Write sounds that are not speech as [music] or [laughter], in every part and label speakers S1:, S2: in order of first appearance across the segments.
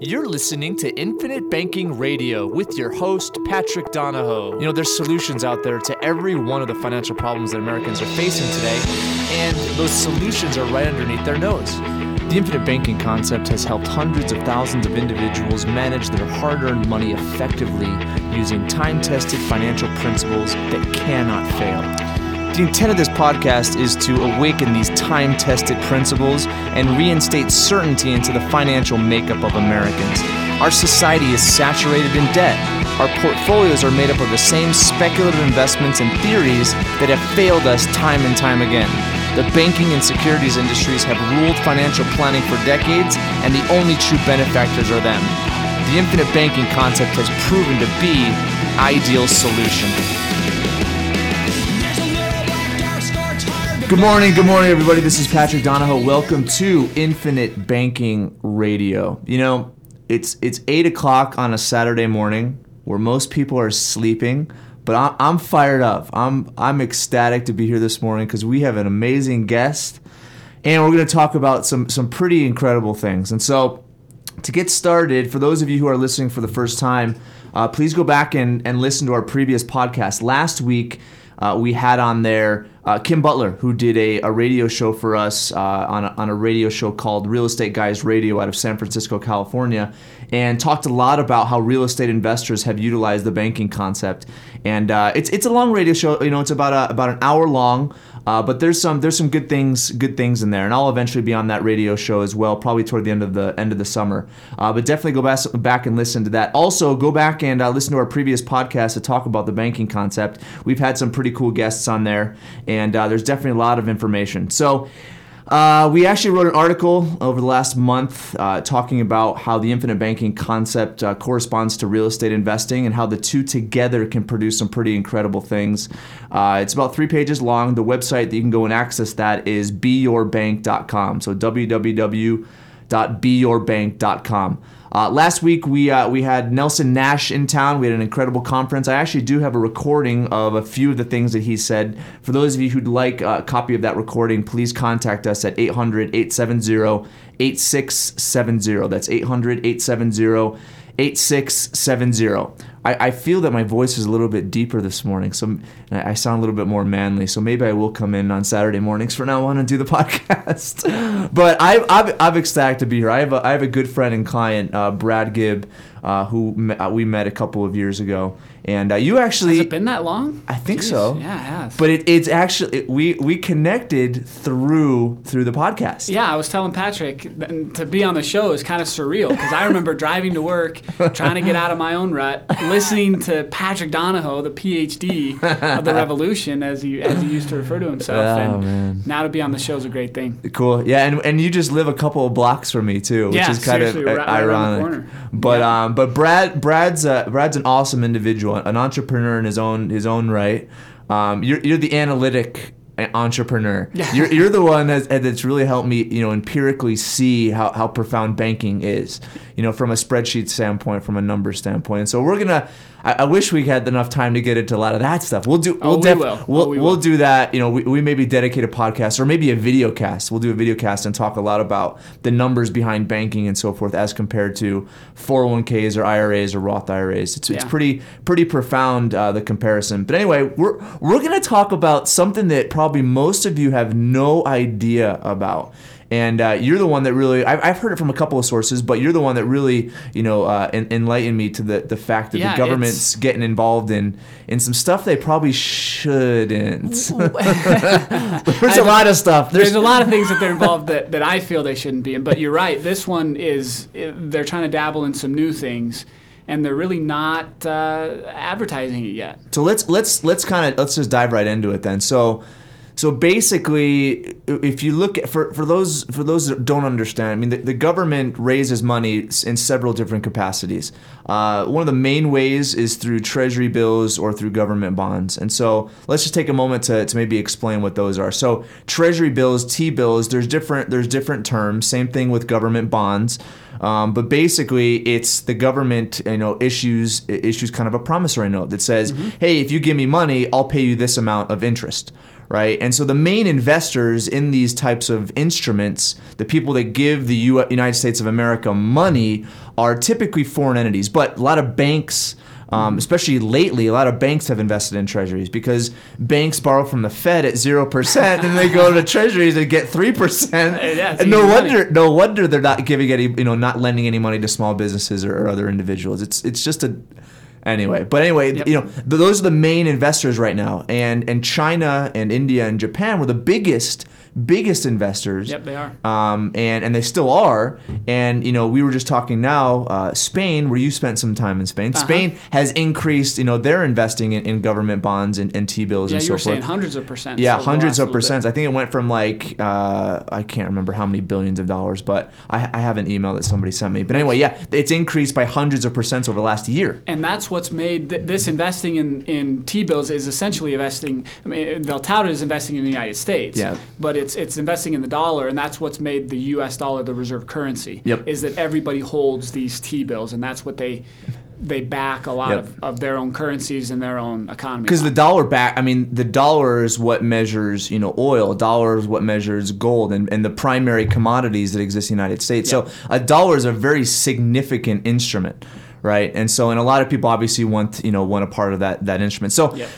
S1: You're listening to Infinite Banking Radio with your host, Patrick Donahoe. You know, there's solutions out there to every one of the financial problems that Americans are facing today, and those solutions are right underneath their nose. The infinite banking concept has helped hundreds of thousands of individuals manage their hard earned money effectively using time tested financial principles that cannot fail. The intent of this podcast is to awaken these time tested principles and reinstate certainty into the financial makeup of Americans. Our society is saturated in debt. Our portfolios are made up of the same speculative investments and theories that have failed us time and time again. The banking and securities industries have ruled financial planning for decades, and the only true benefactors are them. The infinite banking concept has proven to be the ideal solution. Good morning, good morning, everybody. This is Patrick Donahoe. Welcome to Infinite Banking Radio. You know, it's it's eight o'clock on a Saturday morning where most people are sleeping, but I'm, I'm fired up. I'm I'm ecstatic to be here this morning because we have an amazing guest, and we're going to talk about some some pretty incredible things. And so, to get started, for those of you who are listening for the first time, uh, please go back and, and listen to our previous podcast. Last week, uh, we had on there uh, Kim Butler, who did a, a radio show for us uh, on, a, on a radio show called Real Estate Guys Radio out of San Francisco, California, and talked a lot about how real estate investors have utilized the banking concept. And uh, it's it's a long radio show. You know, it's about a, about an hour long. Uh, but there's some there's some good things good things in there, and I'll eventually be on that radio show as well, probably toward the end of the end of the summer. Uh, but definitely go back back and listen to that. Also, go back and uh, listen to our previous podcast to talk about the banking concept. We've had some pretty cool guests on there, and uh, there's definitely a lot of information. So. Uh, we actually wrote an article over the last month uh, talking about how the infinite banking concept uh, corresponds to real estate investing and how the two together can produce some pretty incredible things. Uh, it's about three pages long. The website that you can go and access that is beyourbank.com. So www.beyourbank.com. Uh, last week we uh, we had Nelson Nash in town. We had an incredible conference. I actually do have a recording of a few of the things that he said. For those of you who'd like a copy of that recording, please contact us at 800-870-8670. That's 800-870 8670. I, I feel that my voice is a little bit deeper this morning, so I sound a little bit more manly. So maybe I will come in on Saturday mornings from now on and do the [laughs] podcast. but I, I'm, I'm ecstatic to be here. I have a, I have a good friend and client, uh, Brad Gibb, uh, who me, uh, we met a couple of years ago. And uh, you actually
S2: has it been that long?
S1: I think
S2: Jeez.
S1: so.
S2: Yeah, it has.
S1: But it, it's actually it, we we connected through through the podcast.
S2: Yeah, I was telling Patrick to be on the show is kind of surreal because I remember [laughs] driving to work, trying to get out of my own rut, listening to Patrick Donahoe, the PhD of the [laughs] revolution, as he as he used to refer to himself.
S1: Oh,
S2: and
S1: man.
S2: now to be on the show is a great thing.
S1: Cool. Yeah, and, and you just live a couple of blocks from me too, which
S2: Yeah,
S1: is kind of
S2: right- right
S1: ironic.
S2: corner.
S1: But
S2: Yeah.
S1: um, but Brad Brad's uh, Brad's an awesome individual, an entrepreneur in his own his own right. Um, you're you're the analytic entrepreneur. You're you're the one that's, that's really helped me, you know, empirically see how, how profound banking is, you know, from a spreadsheet standpoint, from a number standpoint. And so we're gonna. I, I wish we had enough time to get into a lot of that stuff. We'll do.
S2: Oh,
S1: We'll
S2: we
S1: def-
S2: will.
S1: We'll,
S2: Oh, we
S1: we'll do that. You know, we, we maybe dedicate a podcast or maybe a video cast. We'll do a video cast and talk a lot about the numbers behind banking and so forth as compared to 401ks or IRAs or Roth IRAs. It's, it's pretty pretty profound uh, the comparison. But anyway, we're we're gonna talk about something that probably most of you have no idea about. And uh, you're the one that really, I've, I've heard it from a couple of sources, but you're the one that really, you know, uh, en- enlightened me to the, the fact that
S2: Yeah,
S1: the government's getting involved in, in some stuff they probably shouldn't. [laughs] There's [laughs] a lot of stuff.
S2: There's a lot of things that they're involved that, that I feel they shouldn't be in. But you're right. This one is they're trying to dabble in some new things, and they're really not uh, advertising it yet.
S1: So let's let's let's kind of let's just dive right into it then. So so basically, if you look at for, for those for those that don't understand, I mean the, the government raises money in several different capacities. Uh, one of the main ways is through treasury bills or through government bonds. And so let's just take a moment to, to maybe explain what those are. So treasury bills, T bills, there's different there's different terms. Same thing with government bonds. Um, but basically, it's the government, you know, issues issues kind of a promissory note that says, "Hey, if you give me money, I'll pay you this amount of interest." Right? And so the main investors in these types of instruments, the people that give the U- United States of America money, are typically foreign entities. But a lot of banks, um, especially lately, a lot of banks have invested in treasuries because banks borrow from the Fed at zero percent, and they go to [laughs] treasuries and get three percent. And no
S2: easy money.
S1: wonder, no wonder they're not giving any, you know, not lending any money to small businesses or, or other individuals. It's it's just a anyway. But anyway,
S2: Yep.
S1: you know, th- those are the main investors right now, and and China and India and Japan were the biggest biggest investors.
S2: Yep, they are.
S1: Um, and and they still are. And you know, we were just talking now, uh, Spain, where you spent some time in Spain.
S2: Uh-huh.
S1: Spain has increased. You know, they're investing in, in government bonds and, and T bills
S2: Yeah,
S1: and so forth.
S2: hundreds of percent.
S1: Yeah, hundreds of percents. I think it went from like uh, I can't remember how many billions of dollars, but I, I have an email that somebody sent me. But anyway, yeah, it's increased by hundreds of percents over the last year.
S2: And that's what's made th- this investing in, in T-bills is essentially investing. I mean, they'll tout it as investing in the United States.
S1: Yeah.
S2: But it's it's investing in the dollar, and that's what's made the U.S. dollar the reserve currency.
S1: Yep.
S2: Is that everybody holds these T-bills, and that's what they they back a lot
S1: Yep.
S2: of, of their own currencies and their own economy.
S1: Because the dollar back, I mean, the dollar is what measures, you know, oil. Dollar is what measures gold and, and the primary commodities that exist in the United States.
S2: Yeah.
S1: So a dollar is a very significant instrument, right? And so, and a lot of people obviously want, you know, want a part of that that instrument. So.
S2: Yep.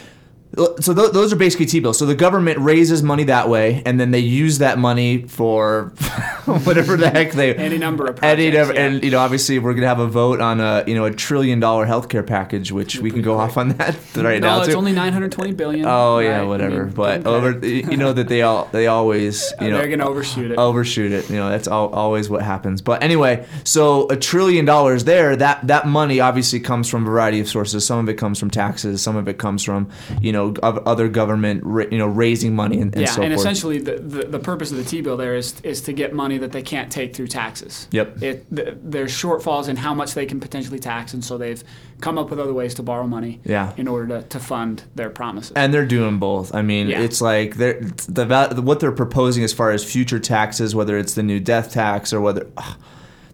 S1: So th- those are basically T-bills. So the government raises money that way, and then they use that money for [laughs] whatever the heck they [laughs]
S2: Any number of
S1: any number-
S2: yeah.
S1: And you know, obviously, we're gonna have a vote on a you know a trillion dollar healthcare package, which we can go off on that [laughs] right
S2: no,
S1: now No,
S2: it's
S1: too.
S2: only 920 billion.
S1: Oh yeah,
S2: right? I
S1: whatever.
S2: mean,
S1: but over, you know that they all they always you know
S2: they're gonna overshoot it.
S1: overshoot it. You know that's al- always what happens. But anyway, so a trillion dollars there. That that money obviously comes from a variety of sources. Some of it comes from taxes. Some of it comes from you know of other government you know raising money and, and
S2: yeah,
S1: so
S2: and
S1: forth.
S2: essentially the, the, the purpose of the T-bill there is is to get money that they can't take through taxes.
S1: Yep.
S2: It th- there's shortfalls in how much they can potentially tax, and so they've come up with other ways to borrow money.
S1: Yeah.
S2: In order to, to fund their promises.
S1: and they're doing both. I mean,
S2: Yeah.
S1: it's like they're the what they're proposing as far as future taxes, whether it's the new death tax or whether. ugh,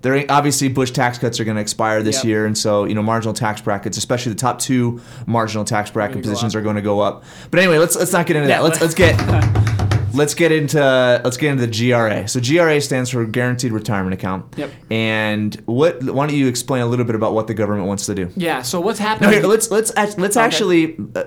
S1: they're obviously Bush tax cuts are going to expire this
S2: Yep.
S1: year, and so you know marginal tax brackets, especially the top two marginal tax bracket positions, are going to go up. But anyway, let's let's not get into
S2: Yeah,
S1: that. Let's let's get [laughs] let's get into let's get into the GRA. So GRA stands for Guaranteed Retirement Account.
S2: Yep.
S1: And what? Why don't you explain a little bit about what the government wants to do?
S2: yeah. So what's happening?
S1: No, here, let's let's let's
S2: Okay.
S1: actually. Uh,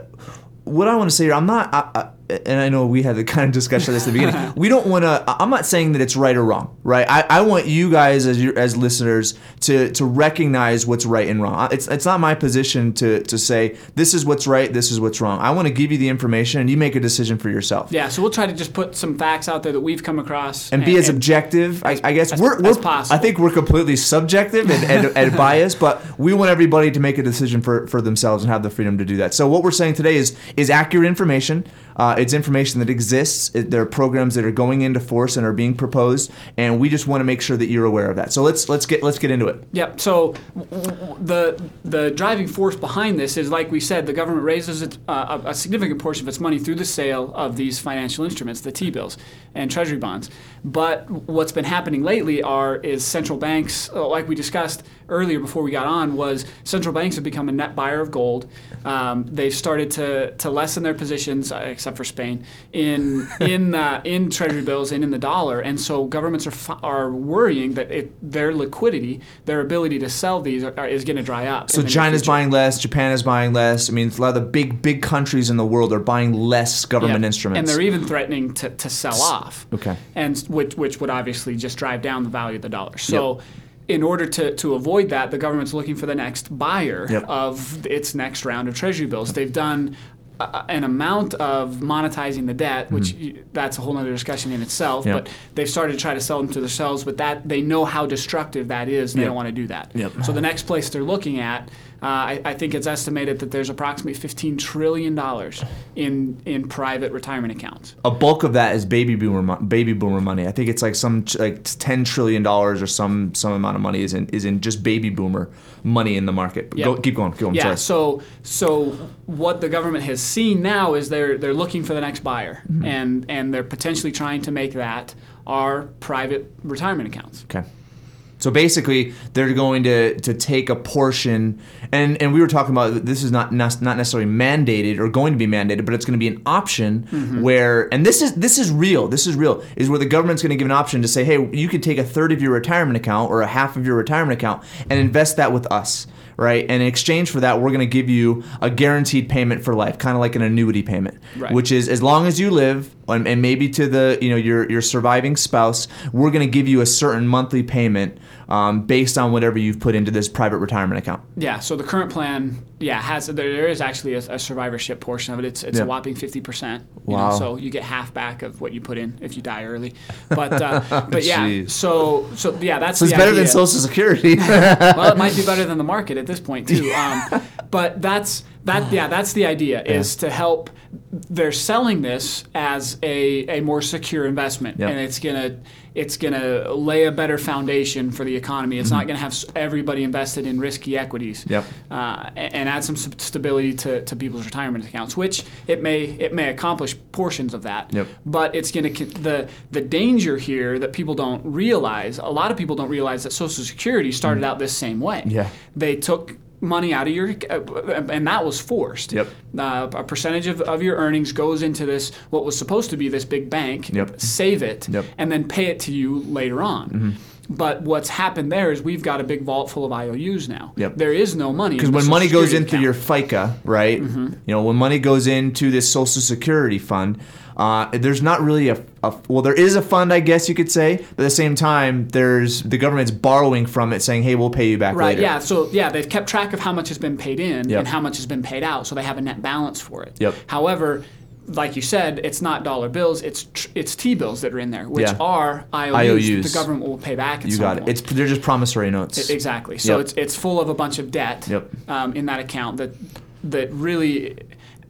S1: what I want to say here, I'm not, I, I, and I know we had the [laughs] kind of discussion this at the beginning. [laughs] we don't want to. I'm not saying that it's right or wrong, right? I, I want you guys as your, as listeners to to recognize what's right and wrong. It's it's not my position to to say this is what's right, this is what's wrong. I want to give you the information, and you make a decision for yourself.
S2: yeah. So we'll try to just put some facts out there that we've come across
S1: and be as objective. I, I guess
S2: as-
S1: we're, we're
S2: possible.
S1: I think we're completely subjective and, and, and [laughs] biased, but we want everybody to make a decision for, for themselves and have the freedom to do that. So what we're saying today is is accurate information. Uh, it's information that exists. It, there are programs that are going into force and are being proposed, and we just want to make sure that you're aware of that. So let's let's get let's get into it.
S2: Yep. So the the driving force behind this is, like we said, the government raises uh, a, a significant portion of its money through the sale of these financial instruments, the T-bills and Treasury bonds. But what's been happening lately are is central banks, uh, like we discussed earlier before we got on, was central banks have become a net buyer of gold. Um, they've started to, to lessen their positions, uh, except for Spain, in [laughs] in uh, in Treasury bills and in the dollar, and so governments are are worrying that it, their liquidity, their ability to sell these, are, are- is going to dry up.
S1: So China's buying less, Japan is buying less. I mean, a lot of the big big countries in the world are buying less government
S2: Yeah.
S1: instruments.
S2: and they're even threatening to, to sell off.
S1: okay.
S2: and which which would obviously just drive down the value of the dollar. So. In order to, to avoid that, the government's looking for the next buyer
S1: Yep.
S2: of its next round of treasury bills. They've done a, an amount of monetizing the debt, which y that's a whole other discussion in itself.
S1: Mm-hmm. Yep.
S2: But they've started to try to sell them to themselves, but that they know how destructive that is, and they don't want to do that.
S1: Yep.
S2: So the next place they're looking at, I, I think it's estimated that there's approximately 15 trillion dollars in in private retirement accounts.
S1: a bulk of that is baby boomer baby boomer money. I think it's like some like ten trillion dollars or some some amount of money is in is in just baby boomer money in the market.
S2: Yeah.
S1: Go, keep going. Keep going.
S2: Yeah.
S1: sorry.
S2: So so what the government has seen now is they're they're looking for the next buyer,
S1: Mm-hmm.
S2: and and they're potentially trying to make that our private retirement accounts.
S1: Okay. So basically, they're going to to take a portion, and and we were talking about this is not not necessarily mandated or going to be mandated, but it's going to be an option
S2: Mm-hmm.
S1: where, and this is this is real. This is real. Is where the government's going to give an option to say, hey, you could take a third of your retirement account or a half of your retirement account and invest that with us. Right, and in exchange for that, we're going to give you a guaranteed payment for life, kind of like an annuity payment,
S2: Right.
S1: which is as long as you live, and, and maybe to the you know your your surviving spouse, we're going to give you a certain monthly payment um, based on whatever you've put into this private retirement account.
S2: Yeah, so the current plan, yeah, has there, there is actually a, a survivorship portion of it. It's it's
S1: Yeah.
S2: a whopping fifty percent.
S1: Wow.
S2: Know, so you get half back of what you put in if you die early. But uh, [laughs] but yeah,
S1: Jeez.
S2: so so yeah, that's
S1: So it's better than. Social Security. [laughs]
S2: well, it might be [laughs] better than the market at this point too. Um, but that's that. Yeah, that's the idea is to help. They're selling this as a, a more secure investment,
S1: Yep.
S2: and it's gonna it's gonna lay a better foundation for the economy. It's not gonna have everybody invested in risky equities.
S1: Mm-hmm. Yep.
S2: Uh, a- and add some stability to, to people's retirement accounts, which it may it may accomplish portions of that.
S1: Yep.
S2: But it's to the the danger here that people don't realize. A lot of people don't realize that Social Security started out this same way.
S1: Yeah.
S2: They took money out of your and that was forced.
S1: Yep.
S2: Uh, a percentage of, of your earnings goes into this what was supposed to be this big bank.
S1: Yep.
S2: Save it
S1: Yep. Mm-hmm.
S2: and then pay it to you later on. But what's happened there is we've got a big vault full of IOUs now.
S1: Yep.
S2: There is no money
S1: Because when money goes into
S2: account.
S1: your FICA, right?
S2: Mm-hmm.
S1: You know, when money goes into this Social Security fund, uh, there's not really a, a well, there is a fund, I guess you could say, but at the same time, there's the government's borrowing from it, saying, "Hey, we'll pay you back
S2: Right.
S1: later."
S2: Yeah. So yeah, they've kept track of how much has been paid in
S1: Yep.
S2: and how much has been paid out, so they have a net balance for it.
S1: Yep.
S2: However, like you said, it's not dollar bills; it's tr- it's T bills that are in there, which
S1: Yeah.
S2: are IOUs,
S1: IOUs.
S2: that the government will pay back.
S1: You got it.
S2: point.
S1: It's they're just promissory notes.
S2: Exactly. So
S1: Yep.
S2: it's it's full of a bunch of debt
S1: Yep.
S2: um, in that account that that really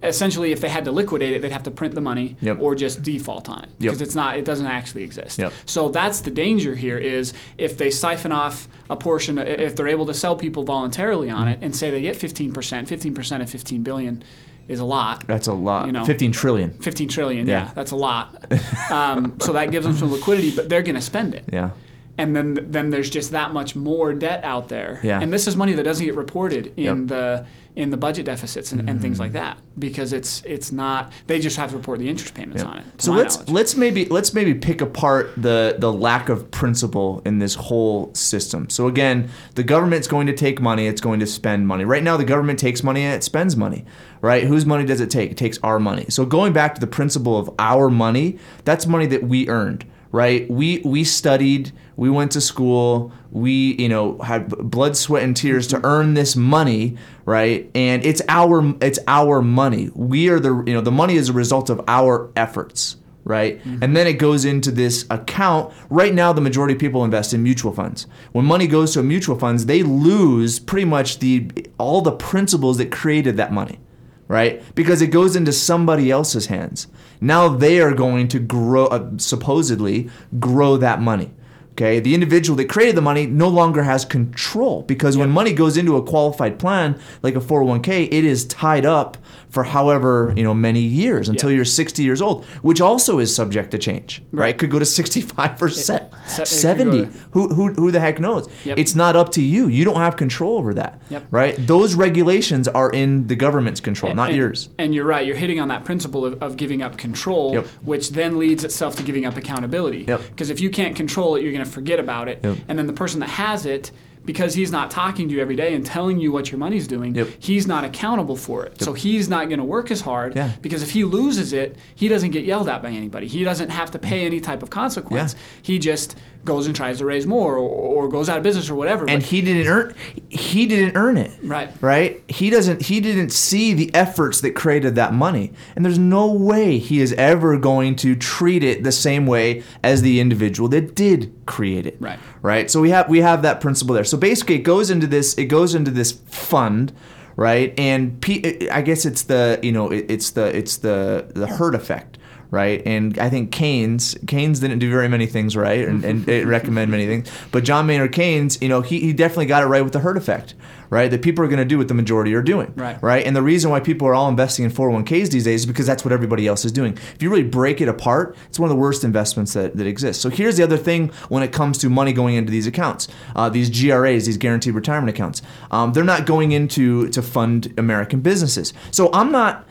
S2: essentially if they had to liquidate it they'd have to print the money
S1: Yep.
S2: or just default on it
S1: Yep.
S2: because it's not it doesn't actually exist.
S1: Yep.
S2: So that's the danger here is if they siphon off a portion if they're able to sell people voluntarily on it and say they get 15%, 15% of 15 billion is a lot.
S1: That's a lot.
S2: You know.
S1: Fifteen trillion.
S2: 15 trillion, yeah,
S1: Yeah.
S2: that's a lot. Um, so that gives them some liquidity, but they're going to spend it
S1: Yeah.
S2: And then then there's just that much more debt out there.
S1: Yeah.
S2: And this is money that doesn't get reported in
S1: Yep. Mm-hmm.
S2: the in the budget deficits and, and things like that because it's it's not they just have to report the interest payments on it.
S1: So let's
S2: knowledge.
S1: let's maybe let's maybe pick apart the the lack of principle in this whole system. So again, the government's going to take money, it's going to spend money. Right now the government takes money and it spends money. Right? Whose money does it take? It takes our money. So going back to the principle of our money, that's money that we earned right? We we studied, we went to school, we you know had blood, sweat, and tears to earn this money, right? And it's our it's our money. We are the you know the money is a result of our efforts, right? Mm-hmm. And then it goes into this account. Right now, the majority of people invest in mutual funds. When money goes to mutual funds, they lose pretty much the all the principles that created that money right? Because it goes into somebody else's hands. Now they are going to grow, uh, supposedly, grow that money. Okay, the individual that created the money no longer has control because when money goes into a qualified plan like a 401k, it is tied up for however you know many years until
S2: Yeah.
S1: you're 60 years old, which also is subject to change. Right,
S2: Right.
S1: could go to 65 or se-
S2: it could go
S1: 70.
S2: to-
S1: who, who who the heck knows?
S2: Yep.
S1: It's not up to you. You don't have control over that.
S2: Yep.
S1: Right? Those regulations are in the government's control, not
S2: and,
S1: yours.
S2: And you're right. You're hitting on that principle of, of giving up control,
S1: Yep.
S2: which then leads itself to giving up accountability.
S1: Yep.
S2: Because if you can't control it, you're going to forget about it.
S1: Yep.
S2: And then the person that has it, because he's not talking to you every day and telling you what your money's doing,
S1: Yep.
S2: he's not accountable for it. So he's not going to work as hard
S1: Yeah.
S2: because if he loses it, he doesn't get yelled at by anybody. He doesn't have to pay any type of consequence.
S1: Yeah.
S2: He just goes and tries to raise more or, or goes out of business or whatever.
S1: and
S2: But-
S1: he didn't earn he didn't earn it
S2: Right.
S1: right he doesn't he didn't see the efforts that created that money and there's no way he is ever going to treat it the same way as the individual that did create it
S2: Right.
S1: Right? So we have we have that principle there. So basically it goes into this it goes into this fund right? And P, i guess it's the you know it, it's the it's the the herd effect right? And I think Keynes Keynes didn't do very many things right, and, and [laughs] it recommend many things. But John Maynard Keynes, you know, he, he definitely got it right with the herd effect, right? That people are going to do what the majority are doing,
S2: Right.
S1: Right. And the reason why people are all investing in 401ks these days is because that's what everybody else is doing. If you really break it apart, it's one of the worst investments that, that exists. So here's the other thing when it comes to money going into these accounts, uh, these GRAs, these guaranteed retirement accounts. Um, they're not going into to fund American businesses. So I'm not.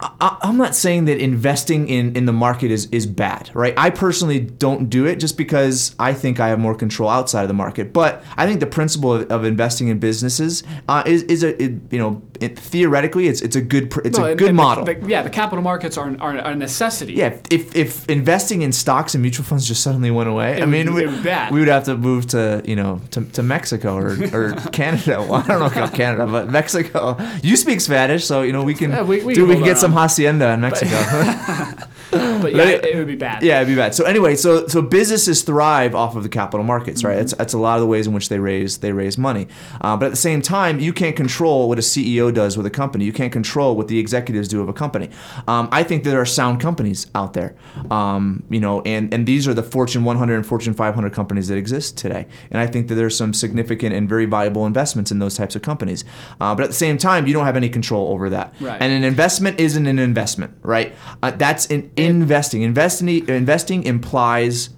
S1: I, I'm not saying that investing in, in the market is, is bad, right? I personally don't do it just because I think I have more control outside of the market. But I think the principle of, of investing in businesses uh, is, is a it, you know it, theoretically it's it's a good it's
S2: No,
S1: a good
S2: and the-
S1: model.
S2: the- yeah, the capital markets are, are, are a necessity.
S1: yeah, if, if investing in stocks and mutual funds just suddenly went away, I mean, we,
S2: would be bad.
S1: we would have to move to you know to, to Mexico or, or [laughs] Canada. Well, I don't know about Canada, but Mexico. You speak Spanish, so you know we can
S2: Yeah, we- we can
S1: we can get
S2: our
S1: some hacienda in Mexico.
S2: but [laughs] [laughs] yeah, it, it would be bad.
S1: Yeah, it'd be bad. So anyway, so so businesses thrive off of the capital markets,
S2: Mm-hmm.
S1: right? That's, that's a lot of the ways in which they raise they raise money. Uh, but at the same time, you can't control what a CEO does with a company. You can't control what the executives do of a company. Um, I think there are sound companies out there, um, you know, and and these are the Fortune 100 and Fortune 500 companies that exist today. And I think that there's some significant and very viable investments in those types of companies. Uh, but at the same time, you don't have any control over that.
S2: Right.
S1: And an investment isn't an investment, right? Uh, that's in investing. Investing investing implies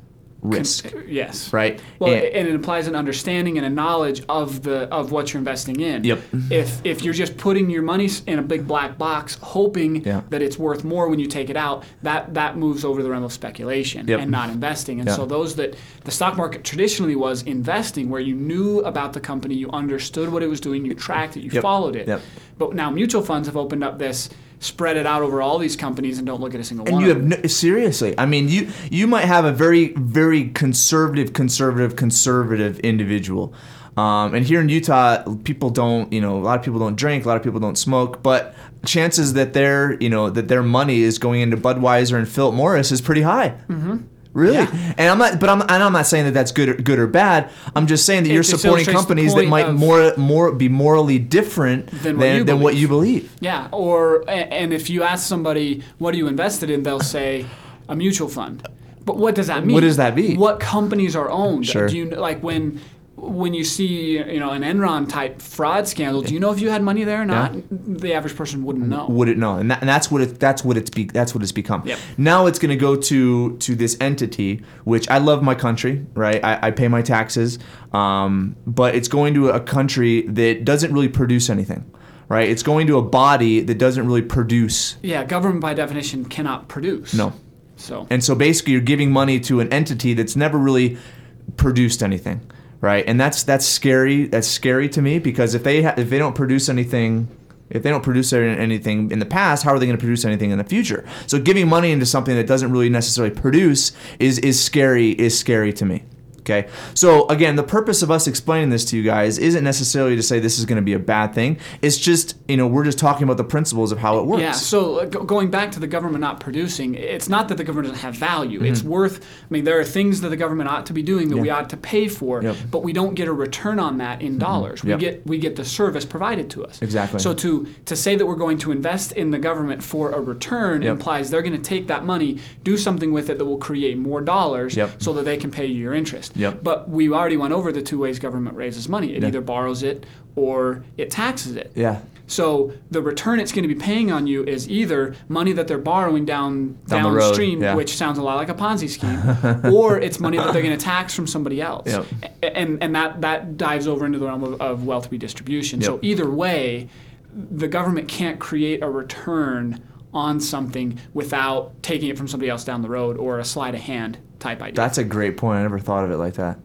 S1: risk,
S2: Yes.
S1: right?
S2: Well,
S1: And-
S2: and it implies an understanding and a knowledge of the of what you're investing in.
S1: Yep.
S2: If if you're just putting your money in a big black box, hoping
S1: Yeah.
S2: that it's worth more when you take it out, that that moves over the realm of speculation
S1: Yep.
S2: and not investing. And
S1: Yeah.
S2: so those that the stock market traditionally was investing, where you knew about the company, you understood what it was doing, you tracked it, you
S1: Yep.
S2: followed it.
S1: Yep.
S2: But now mutual funds have opened up this. Spread it out over all these companies and don't look at a single
S1: and
S2: one.
S1: you have no, seriously. I mean, you you might have a very very conservative, conservative, conservative individual. Um, and here in Utah, people don't, you know, a lot of people don't drink, a lot of people don't smoke, but chances that their, you know, that their money is going into Budweiser and Philip Morris is pretty high. Mm-hmm. Really,
S2: Yeah.
S1: and I'm not, but I'm, and I'm not saying that that's good, or, good or bad. I'm just saying that
S2: It
S1: you're supporting companies that might more, more be morally different
S2: Than
S1: than,
S2: what you
S1: than what
S2: believe.
S1: you believe.
S2: Yeah, or and if you ask somebody what are you invested in, they'll say a mutual fund. But what does that mean?
S1: What does that mean?
S2: What companies are owned?
S1: Sure.
S2: Do you like when when you see you know an Enron type fraud scandal? Do you know if you had money there or not? The average person wouldn't know.
S1: would it know and, that, and that's what it that's what it's be, that's what it's become
S2: Yep.
S1: now it's going to go to to this entity which i love my country right i, I pay my taxes um, but it's going to a country that doesn't really produce anything right it's going to a body that doesn't really produce
S2: Yeah, government by definition cannot produce.
S1: no
S2: So
S1: and so basically you're giving money to an entity that's never really produced anything right? And that's that's scary that's scary to me because if they ha- if they don't produce anything if they don't produce anything in the past how are they going to produce anything in the future? So giving money into something that doesn't really necessarily produce is is scary is scary to me Okay. So again, the purpose of us explaining this to you guys isn't necessarily to say this is going to be a bad thing. It's just, you know, we're just talking about the principles of how it works.
S2: Yeah, so uh, going back to the government not producing, it's not that the government doesn't have value. It's worth, I mean, there are things that the government ought to be doing that we
S1: Mm-hmm.
S2: Ought to pay for,
S1: Yep.
S2: but we don't get a return on that in dollars. We
S1: Yep.
S2: get we get the service provided to us.
S1: Exactly.
S2: So to to say that we're going to invest in the government for a return
S1: Yep.
S2: implies they're going to take that money, do something with it that will create more dollars so that they can pay you your interest.
S1: Yep.
S2: But we already went over the two ways government raises money. It
S1: Yeah.
S2: either borrows it or it taxes it.
S1: Yeah.
S2: So the return it's going to be paying on you is either money that they're borrowing down,
S1: Down
S2: downstream,
S1: yeah.
S2: which sounds a lot like a Ponzi scheme, [laughs] or it's money that they're going to tax from somebody else,
S1: Yep.
S2: And and that that dives over into the realm of, of wealth redistribution. So either way, the government can't create a return on something without taking it from somebody else down the road or a sleight of hand type idea.
S1: That's a great point. I never thought of it like that.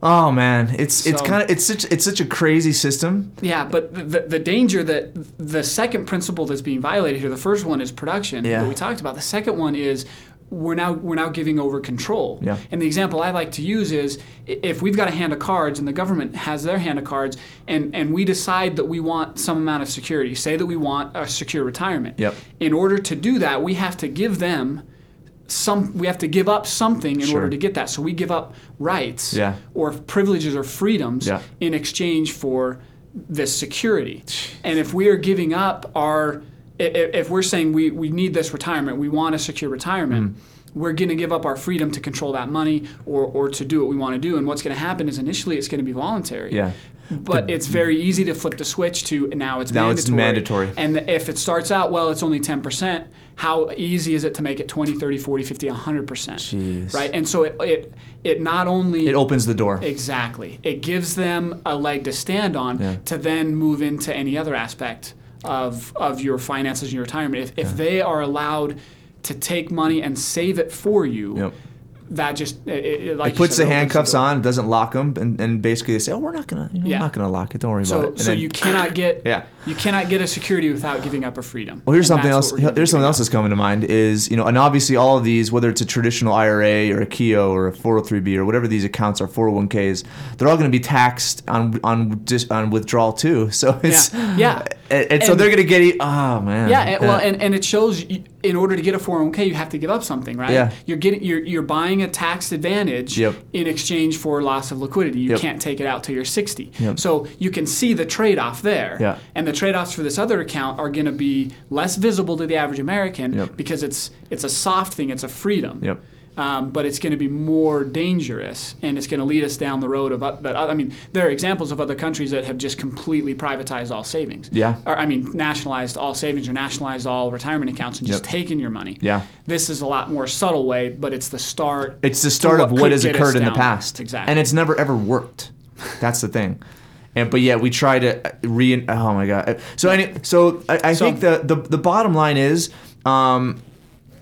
S1: Oh man, it's it's kind of it's such it's such a crazy system.
S2: Yeah, but the, the danger that the second principle that's being violated here, the first one is production
S1: Yeah.
S2: that we talked about. The second one is we're now we're now giving over control.
S1: Yeah.
S2: And the example I like to use is if we've got a hand of cards and the government has their hand of cards and and we decide that we want some amount of security, say that we want a secure retirement.
S1: Yep.
S2: In order to do that, we have to give them some we have to give up something in
S1: Sure.
S2: order to get that. So we give up rights
S1: Yeah.
S2: or privileges or freedoms
S1: Yeah.
S2: in exchange for this security. And if we are giving up our if we're saying we, we need this retirement, we want a secure retirement,
S1: Mm.
S2: we're going to give up our freedom to control that money or, or to do what we want to do. And what's going to happen is initially it's going to be voluntary.
S1: Yeah.
S2: But it's very easy to flip the switch to now it's
S1: Now
S2: mandatory.
S1: it's mandatory.
S2: And if it starts out, well, it's only 10%, how easy is it to make it 20, 30, 40, 50, 100%? Right? And so it, it, it not only
S1: It opens the door.
S2: Exactly. It gives them a leg to stand on
S1: Yeah.
S2: to then move into any other aspect of, of your finances and your retirement. If, if they are allowed to take money and save it for you,
S1: Yep.
S2: That just it, it, like
S1: It puts
S2: said,
S1: the handcuffs
S2: door.
S1: on, doesn't lock them, and, and basically they say, "Oh, we're not gonna, you know,
S2: Yeah.
S1: we're not gonna lock it. Don't worry about it." And
S2: so
S1: then-
S2: you cannot get [laughs]
S1: Yeah.
S2: you cannot get a security without giving up a freedom.
S1: Well, here's
S2: And
S1: something else.
S2: what we're gonna be
S1: Here's something else that's coming to mind is you know, and obviously all of these, whether it's a traditional IRA or a Keogh or a 403b or whatever these accounts are, 401ks, they're all going to be taxed on on dis, on withdrawal too. [laughs] So it's
S2: Yeah. Yeah.
S1: And, and so they're going to get. e- Oh man.
S2: Yeah, and, well, and, and it shows you, in order to get a 401k, you have to give up something, right?
S1: Yeah.
S2: You're getting you're, you're buying a tax advantage
S1: Yep.
S2: in exchange for loss of liquidity. You
S1: Yep.
S2: can't take it out till you're 60.
S1: Yep.
S2: So you can see the trade-off there.
S1: Yeah.
S2: And the trade-offs for this other account are going to be less visible to the average American because it's it's a soft thing, it's a freedom.
S1: Yep.
S2: Um, but it's going to be more dangerous, and it's going to lead us down the road of. o- But I mean, there are examples of other countries that have just completely privatized all savings
S1: Yeah.
S2: or I mean, nationalized all savings or nationalized all retirement accounts and just
S1: Yep.
S2: taken your money.
S1: Yeah.
S2: This is a lot more subtle way, but it's the start.
S1: It's the start of what has occurred in the past.
S2: Exactly.
S1: And it's never ever worked. That's the thing. And but yet we try to re. Oh my god. So any. So I, I
S2: So-
S1: think the, the the bottom line is. Um,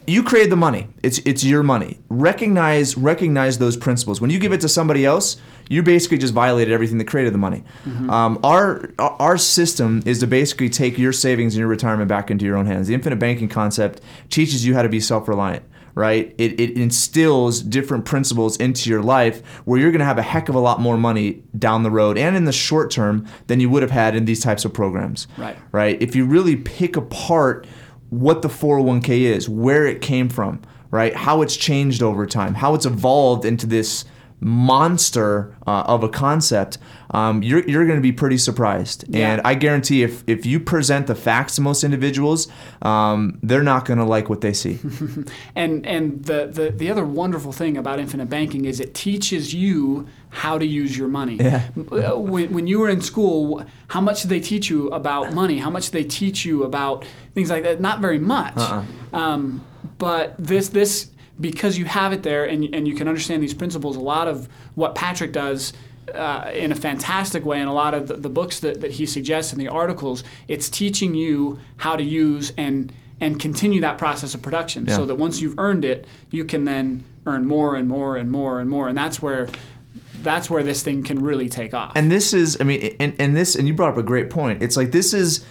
S1: you create the money. It's it's your money. Recognize recognize those principles. When you give it to somebody else, you basically just violated everything that created the money. Um, our our system is to basically take your savings and your retirement back into your own hands. The infinite banking concept teaches you how to be self reliant. Right? It, it instills different principles into your life where you're going to have a heck of a lot more money down the road and in the short term than you would have had in these types of programs
S2: Right.
S1: right? If you really pick apart what the 401k is, where it came from, right? How it's changed over time, how it's evolved into this monster uh, of a concept, um, you're, you're going to be pretty surprised.
S2: Yeah.
S1: And I guarantee if, if you present the facts to most individuals, um, they're not going to like what they see. [laughs]
S2: And and the, the the other wonderful thing about infinite banking is it teaches you how to use your money.
S1: Yeah.
S2: Uh, When, when you were in school, how much did they teach you about money? How much did they teach you about things like that? Not very much.
S1: Uh-uh.
S2: Um, but this this because you have it there and and you can understand these principles. A lot of what Patrick does. Uh, in a fantastic way, and a lot of the, the books that, that he suggests and the articles, it's teaching you how to use and and continue that process of production,
S1: Yeah.
S2: so that once you've earned it, you can then earn more and more and more and more, and that's where that's where this thing can really take off.
S1: and this is i mean and, and this and you brought up a great point it's like this is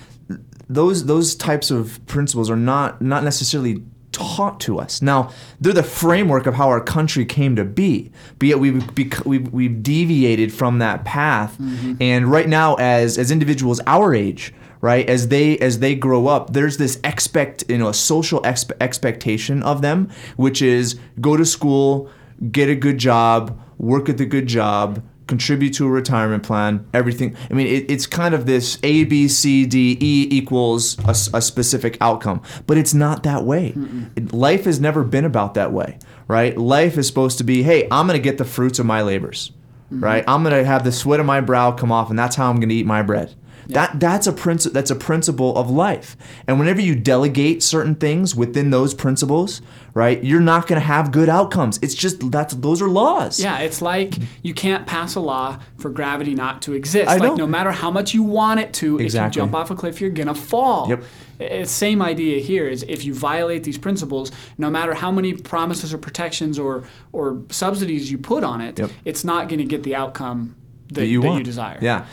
S1: those those types of principles are not not necessarily taught to us. Now they're the framework of how our country came to be but yet we've bec- we've, we've deviated from that path. Mm-hmm. And right now as as individuals our age right as they as they grow up there's this expect you know a social expe- expectation of them which is go to school get a good job work at the good job contribute to a retirement plan everything i mean it, it's kind of this a b c d e equals a specific outcome but it's not that way. It- life has never been about that way right? Life is supposed to be hey i'm going to get the fruits of my labors mm-hmm. right? I'm going to have the sweat of my brow come off and that's how i'm going to eat my bread that that's a principle that's a principle of life. And whenever you delegate certain things within those principles, right, you're not going to have good outcomes. It's just that's those are laws.
S2: Yeah, it's like you can't pass a law for gravity not to exist.
S1: I
S2: like
S1: know.
S2: no matter how much you want it to,
S1: Exactly.
S2: if you jump off a cliff, you're gonna fall.
S1: Yep.
S2: It's same idea here is if you violate these principles, no matter how many promises or protections or or subsidies you put on it,
S1: Yep.
S2: it's not gonna get the outcome that,
S1: that you
S2: that you desire.
S1: Yeah.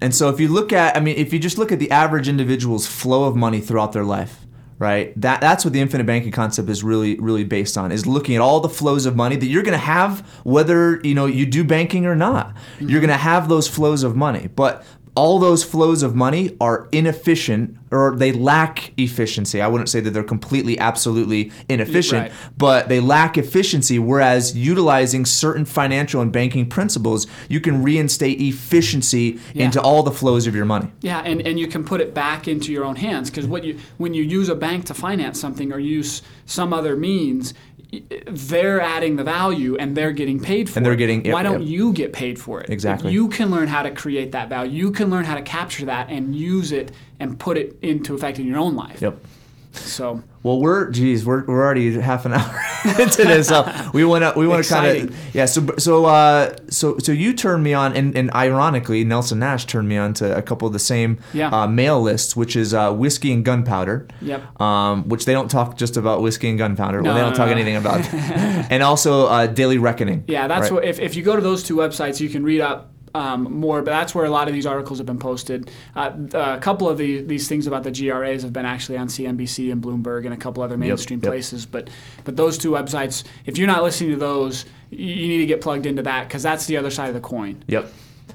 S1: And so if you look at, I mean, if you just look at the average individual's flow of money throughout their life, right? That that's what the infinite banking concept is really really based on. Is looking at all the flows of money that you're going to have whether, you know, you do banking or not. Mm-hmm. You're going to have those flows of money. But all those flows of money are inefficient or they lack efficiency. I wouldn't say that they're completely, absolutely inefficient,
S2: Right.
S1: but they lack efficiency. Whereas utilizing certain financial and banking principles, you can reinstate efficiency
S2: Yeah.
S1: into all the flows of your money.
S2: Yeah, and, and you can put it back into your own hands because what you when you use a bank to finance something or use some other means, they're adding the value and they're getting paid for it.
S1: And they're
S2: it.
S1: getting- yep,
S2: Why don't
S1: yep.
S2: you get paid for it?
S1: Exactly.
S2: You can learn how to create that value. You can learn how to capture that and use it and put it into effect in your own life.
S1: Yep.
S2: So
S1: Well, we're geez, we're, we're already half an [laughs] hour into this. So we want to we want to kind of yeah. So so uh, so so you turned me on, and, and ironically, Nelson Nash turned me on to a couple of the same
S2: Yeah.
S1: uh, mail lists, which is uh, whiskey and gunpowder.
S2: Yep.
S1: Um, which they don't talk just about whiskey and gunpowder. well,
S2: No,
S1: they don't
S2: no,
S1: talk
S2: no.
S1: anything about. [laughs] and also uh, Daily Reckoning.
S2: Yeah, that's
S1: right?
S2: what. If, if you go to those two websites, you can read up um, more. But that's where a lot of these articles have been posted. Uh, a couple of the, these things about the GRAs have been actually on CNBC and Bloomberg and a couple other mainstream
S1: yep.
S2: places. But but those two websites, if you're not listening to those, you need to get plugged into that because that's the other side of the coin.
S1: Yep.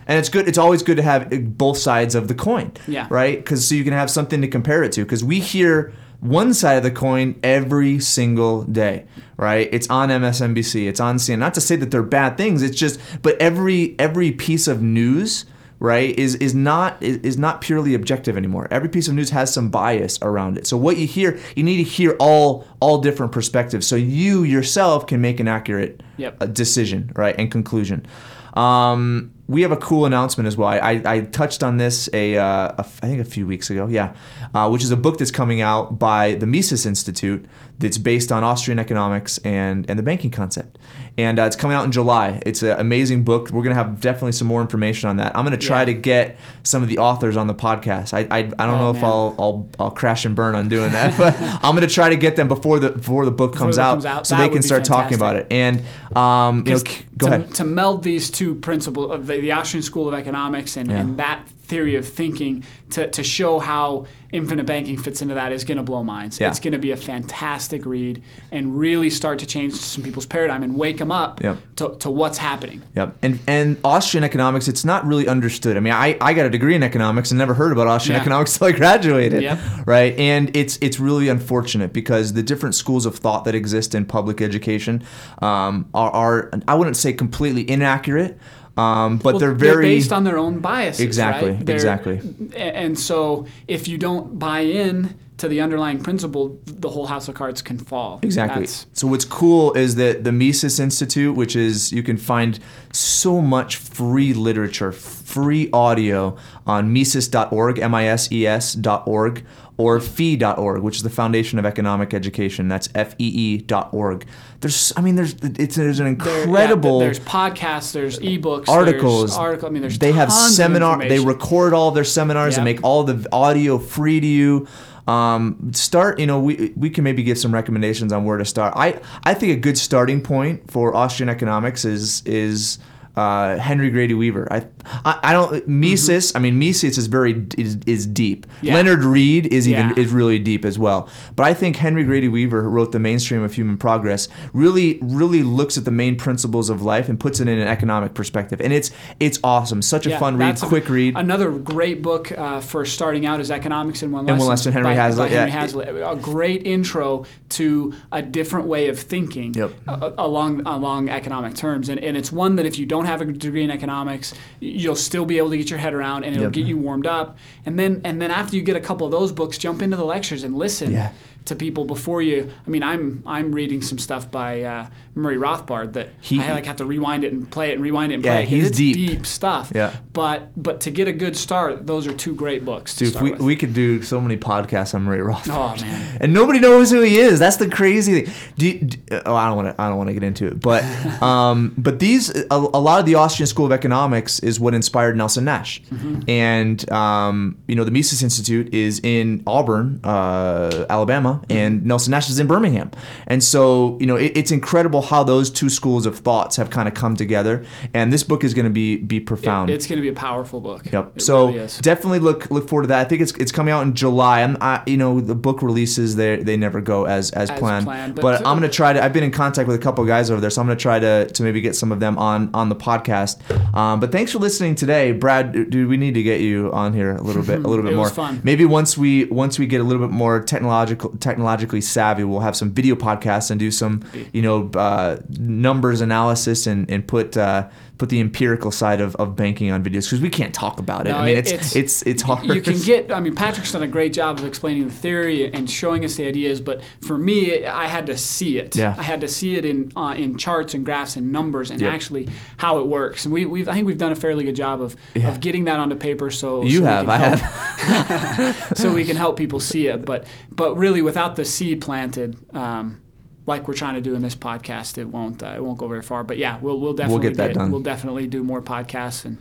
S1: And it's good. It's always good to have uh, both sides of the coin.
S2: Yeah.
S1: Right. Because so you can have something to compare it to. Because we hear one side of the coin every single day. Right. It's on MSNBC. It's on CNN. Not to say that they're bad things. It's just. But every every piece of news. Right is is not is, is not purely objective anymore. Every piece of news has some bias around it. So what you hear, you need to hear all all different perspectives, so you yourself can make an accurate
S2: Yep.
S1: uh, decision, right, and conclusion. Um, we have a cool announcement as well. I, I, touched on this a, uh, a I think a few weeks ago, yeah, uh, which is a book that's coming out by the Mises Institute that's based on Austrian economics and, and the banking concept. And uh, it's coming out in July. It's an amazing book. We're going to have definitely some more information on that. I'm going to try
S2: Yeah.
S1: to get some of the authors on the podcast. I, I, I don't
S2: Oh,
S1: know if. I'll, I'll, I'll crash and burn on doing that, [laughs] but I'm going to try to get them before the, before the book comes,
S2: the
S1: out,
S2: comes out,
S1: so
S2: that
S1: they can start talking about it. And, um, you know, go
S2: to,
S1: ahead.
S2: to meld these two principles of the, the Austrian School of Economics and,
S1: Yeah.
S2: and that theory of thinking to, to show how infinite banking fits into that is going to blow minds.
S1: Yeah.
S2: It's going to be a fantastic read and really start to change some people's paradigm and wake them up
S1: Yep.
S2: to, to what's happening.
S1: Yep. And and Austrian economics, it's not really understood. I mean, I, I got a degree in economics and never heard about Austrian
S2: Yeah.
S1: economics till I graduated.
S2: Yep.
S1: Right. And it's it's really unfortunate because the different schools of thought that exist in public education um, are, are I wouldn't say completely inaccurate, um, but
S2: Well,
S1: they're very
S2: based on their own biases.
S1: Exactly,
S2: right?
S1: Exactly.
S2: And so if you don't buy in to the underlying principle, the whole house of cards can fall.
S1: Exactly.
S2: That's-
S1: so what's cool is that the Mises Institute, which is you can find so much free literature, free audio on Mises.org, M-I-S-E-S dot org, or fee.org, which is the Foundation of Economic Education. That's F-E-E dot org. There's, I mean, there's it's there's an
S2: There- yeah,
S1: incredible
S2: there's podcasts, there's ebooks,
S1: articles.
S2: There's article. I mean, there's
S1: they have seminar. They record all their seminars and make all the audio free to you. Um, start. You know, we we can maybe give some recommendations on where to start. I I think a good starting point for Austrian economics is is. Uh, Henry Grady Weaver. I, I, I don't Mises. I mean Mises is very is, is deep.
S2: Mm-hmm. Yeah.
S1: Leonard Read is even
S2: Yeah.
S1: is really deep as well. But I think Henry Grady Weaver, who wrote The Mainspring of Human Progress, really really looks at the main principles of life and puts it in an economic perspective. And it's it's awesome. Such a
S2: Yeah,
S1: fun read,
S2: a-
S1: quick read.
S2: Another great book uh, for starting out is Economics in One
S1: In
S2: Lesson.
S1: One Lesson, Henry
S2: by,
S1: Hazlitt,
S2: by Henry
S1: yeah.
S2: Hazlitt. A great intro to a different way of thinking
S1: Yep.
S2: uh, along along economic terms, and, and it's one that if you don't have a degree in economics, you'll still be able to get your head around, and it'll
S1: Yep.
S2: get you warmed up. And then and then after you get a couple of those books, jump into the lectures and listen.
S1: Yeah.
S2: To people before you, I mean, I'm I'm reading some stuff by uh, Murray Rothbard that
S1: He-
S2: I like have to rewind it and play it and rewind it and
S1: Yeah,
S2: play it.
S1: he's
S2: it's
S1: deep.
S2: deep stuff.
S1: Yeah.
S2: But but to get a good start, those are two great books.
S1: Dude, we,
S2: with.
S1: we could do so many podcasts on Murray Rothbard.
S2: Oh, man.
S1: and nobody knows who he is. That's the crazy thing. Do you- do- oh, I don't want to. I don't want to get into it. But [laughs] um, but these a, a lot of the Austrian School of Economics is what inspired Nelson Nash. And um, you know the Mises Institute is in Auburn, uh, Alabama, Alabama, and Nelson Nash is in Birmingham. And so, you know, it, it's incredible how those two schools of thoughts have kind of come together. And this book is going to be be profound.
S2: It's going to be a powerful book.
S1: Yep.
S2: It
S1: so
S2: really
S1: definitely look look forward to that. I think it's it's coming out in July. I'm, I, you know, the book releases they they never go as as,
S2: As
S1: planned.
S2: planned,
S1: but
S2: but-
S1: I'm gonna try to. I've been in contact with a couple of guys over there, so I'm gonna try to to maybe get some of them on on the podcast. Um, but thanks for listening today, Brad. Dude, we need to get you on here a little bit a little bit [laughs]
S2: It
S1: more.
S2: was fun.
S1: Maybe once we once we get a little bit more technological technologically savvy, we'll have some video podcasts and do some you know uh, numbers analysis and and put. Uh, Put the empirical side of, of banking on videos because we can't talk about it.
S2: No,
S1: I mean,
S2: it-
S1: it's it's it's, hard.
S2: You can get. [laughs] I mean, Patrick's done a great job of explaining the theory and showing us the ideas. But for me, I had to see it.
S1: Yeah.
S2: I had to see it in uh, in charts and graphs and numbers and
S1: Yep.
S2: actually how it works. And we we've I think we've done a fairly good job of,
S1: Yeah.
S2: of getting that onto paper. So
S1: You
S2: so
S1: have, I
S2: help-
S1: have. [laughs]
S2: so we can [laughs] help people see it. But but really, without the seed planted. Um, like we're trying to do in this podcast, it won't uh, it won't go very far. But yeah, we'll we'll definitely we'll
S1: get that done.
S2: We'll definitely do more podcasts and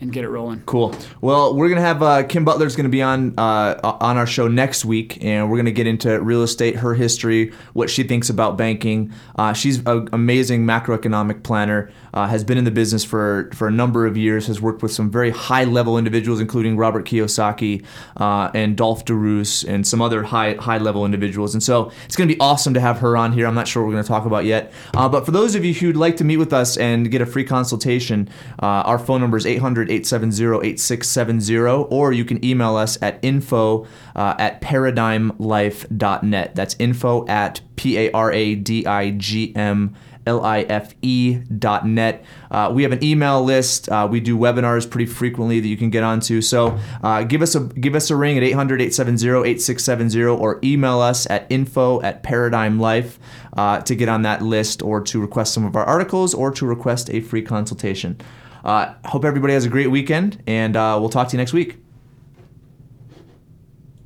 S2: and get it rolling.
S1: Cool. Well, we're gonna have uh, Kim Butler's gonna be on uh, on our show next week, and we're gonna get into real estate, her history, what she thinks about banking. Uh, she's an amazing macroeconomic planner. Uh, has been in the business for for a number of years. Has worked with some very high level individuals, including Robert Kiyosaki uh, and Dolf de Roos, and some other high high level individuals. And so it's gonna be awesome to have her on here. I'm not sure what we're gonna talk about yet, uh, but for those of you who'd like to meet with us and get a free consultation, our phone number is 800 870 8670, or you can email us at info uh, at paradigmlife.net. That's info at P A R A D I G M L I F E dot net. Uh, we have an email list. Uh, we do webinars pretty frequently that you can get onto. So uh, give us a give us a ring at 800 870 8670 or email us at info at paradigm life uh, to get on that list or to request some of our articles or to request a free consultation. Uh, hope everybody has a great weekend, and uh, we'll talk to you next week.